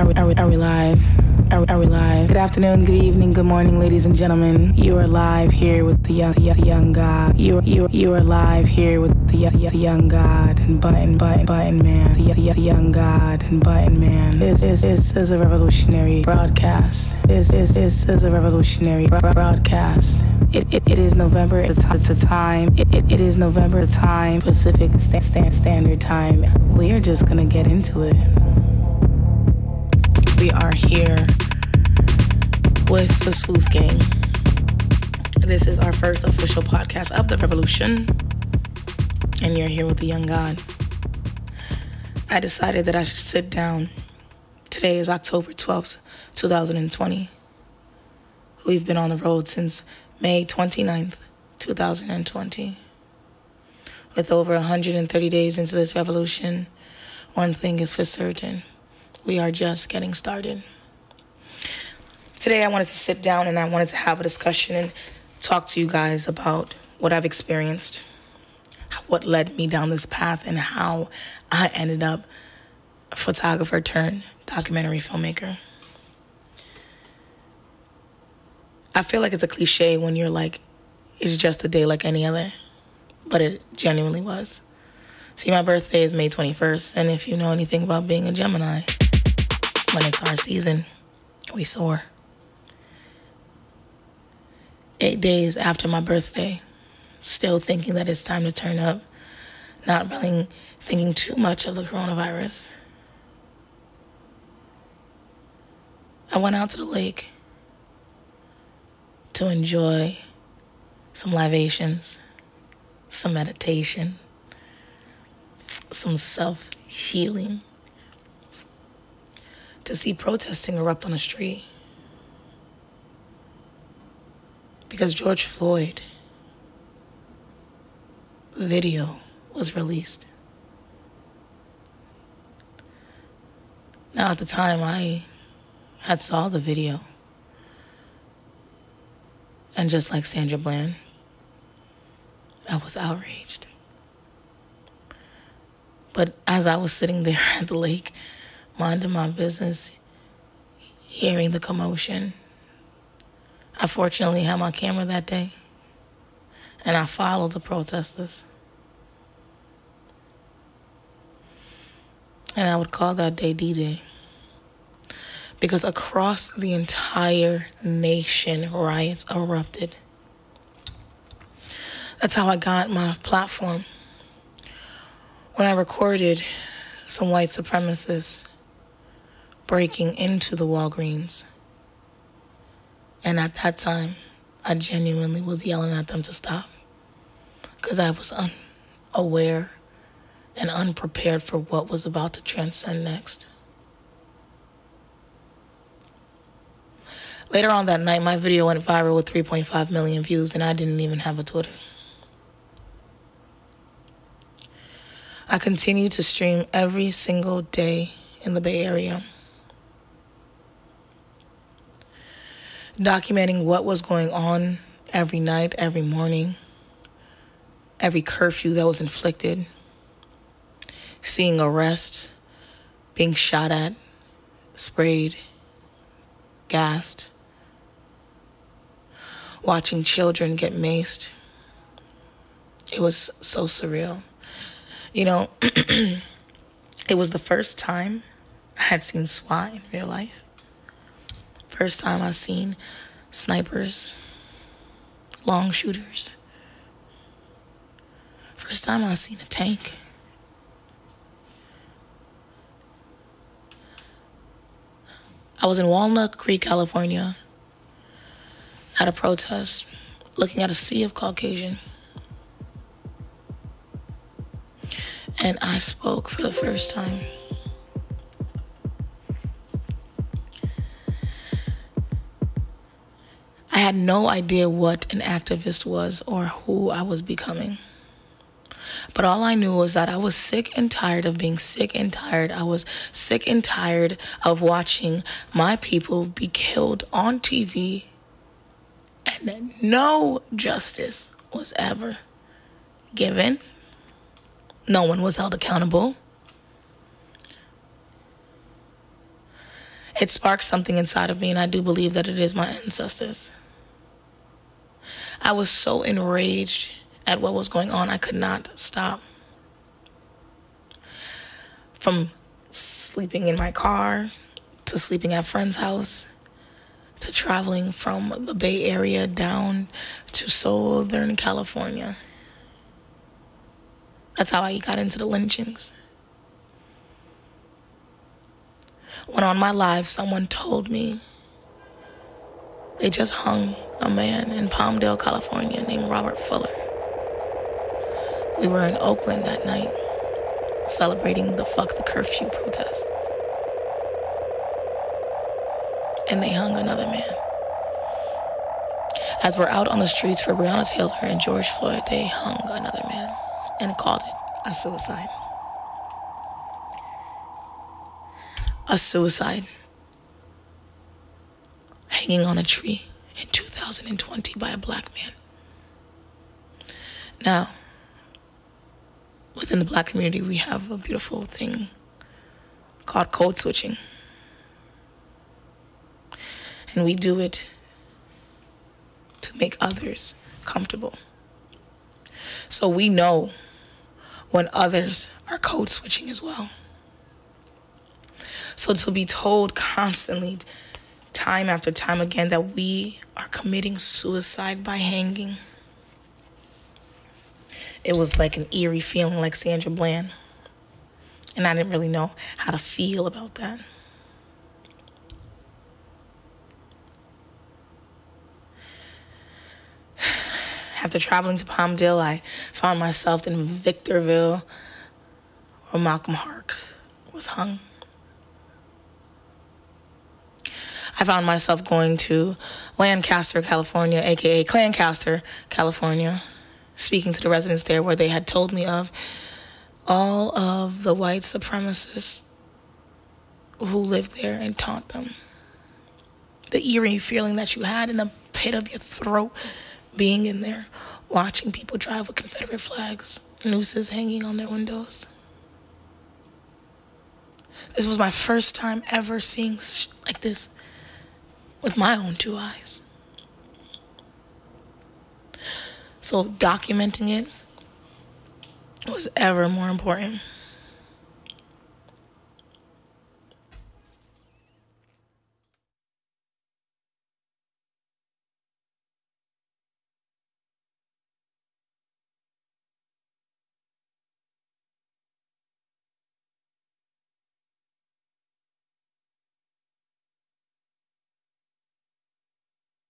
are we, are we, are we live? Are, are we live? Good afternoon, good evening, good morning, ladies and gentlemen. You are live here with the young, the young God. You are, you, you are live here with the, young- the young God and button, button, button man. The, the, the young God and button man. This is this is a revolutionary broadcast. This this this is a revolutionary broadcast. It, it, it is November. It's a, it's a time. It, it, it is November time Pacific sta- sta- Standard Time. We are just gonna get into it. We are here with the Sleuth Gang. This is our first official podcast of the Revolution, and you're here with the Young God. I decided that I should sit down. Today is October 12th, 2020. We've been on the road since May 29th, 2020. With over 130 days into this revolution, one thing is for certain we are just getting started. Today, I wanted to sit down and I wanted to have a discussion and talk to you guys about what I've experienced, what led me down this path, and how I ended up a photographer turned documentary filmmaker. I feel like it's a cliche when you're like, it's just a day like any other, but it genuinely was. See, my birthday is May 21st, and if you know anything about being a Gemini, when it's our season, we soar. Eight days after my birthday, still thinking that it's time to turn up, not really thinking too much of the coronavirus. I went out to the lake to enjoy some libations, some meditation, some self healing, to see protesting erupt on the street. Because George Floyd video was released. Now, at the time, I had saw the video. And just like Sandra Bland, I was outraged. But as I was sitting there at the lake, minding my business, hearing the commotion, I fortunately had my camera that day, and I followed the protesters. And I would call that day D Day. Because across the entire nation, riots erupted. That's how I got my platform. When I recorded some white supremacists breaking into the Walgreens. And at that time, I genuinely was yelling at them to stop because I was unaware and unprepared for what was about to transcend next. Later on that night, my video went viral with 3.5 million views, and I didn't even have a Twitter. I continued to stream every single day in the Bay Area, documenting what was going on every night, every morning, every curfew that was inflicted, seeing arrests, being shot at, sprayed, gassed, watching children get maced. It was so surreal. You know, it was the first time I had seen SWAT in real life. First time I seen snipers, long shooters. First time I seen a tank. I was in Walnut Creek, California, at a protest, looking at a sea of Caucasian. And I spoke for the first time. I had no idea what an activist was or who I was becoming. But all I knew was that I was sick and tired of being sick and tired. I was sick and tired of watching my people be killed on TV and that no justice was ever given. No one was held accountable. it sparked something inside of me, and I do believe that it is my ancestors. I was so enraged at what was going on, I could not stop. From sleeping in my car to sleeping at friend's house to traveling from the Bay Area down to Southern California. That's how I got into the lynchings. When on my live, someone told me they just hung a man in Palmdale, California named Robert Fuller. We were in Oakland that night celebrating the fuck the curfew protest. And they hung another man. As we're out on the streets for Breonna Taylor and George Floyd, they hung another man and called it a suicide. A suicide. Hanging on a tree in 2020 by a black man. Now, within the black community, we have a beautiful thing called code switching. And we do it to make others comfortable. So we know when others are code switching as well. So to be told constantly, time after time again, that we are committing suicide by hanging, it was like an eerie feeling, like Sandra Bland. And I didn't really know how to feel about that. After traveling to Palmdale, I found myself in Victorville, where Malcolm Harsch was hung. I found myself going to Lancaster, California, aka Clancaster, California, speaking to the residents there where they had told me of all of the white supremacists who lived there and taught them. The eerie feeling that you had in the pit of your throat being in there, watching people drive with Confederate flags, nooses hanging on their windows. This was my first time ever seeing like this with my own two eyes. So documenting it was ever more important.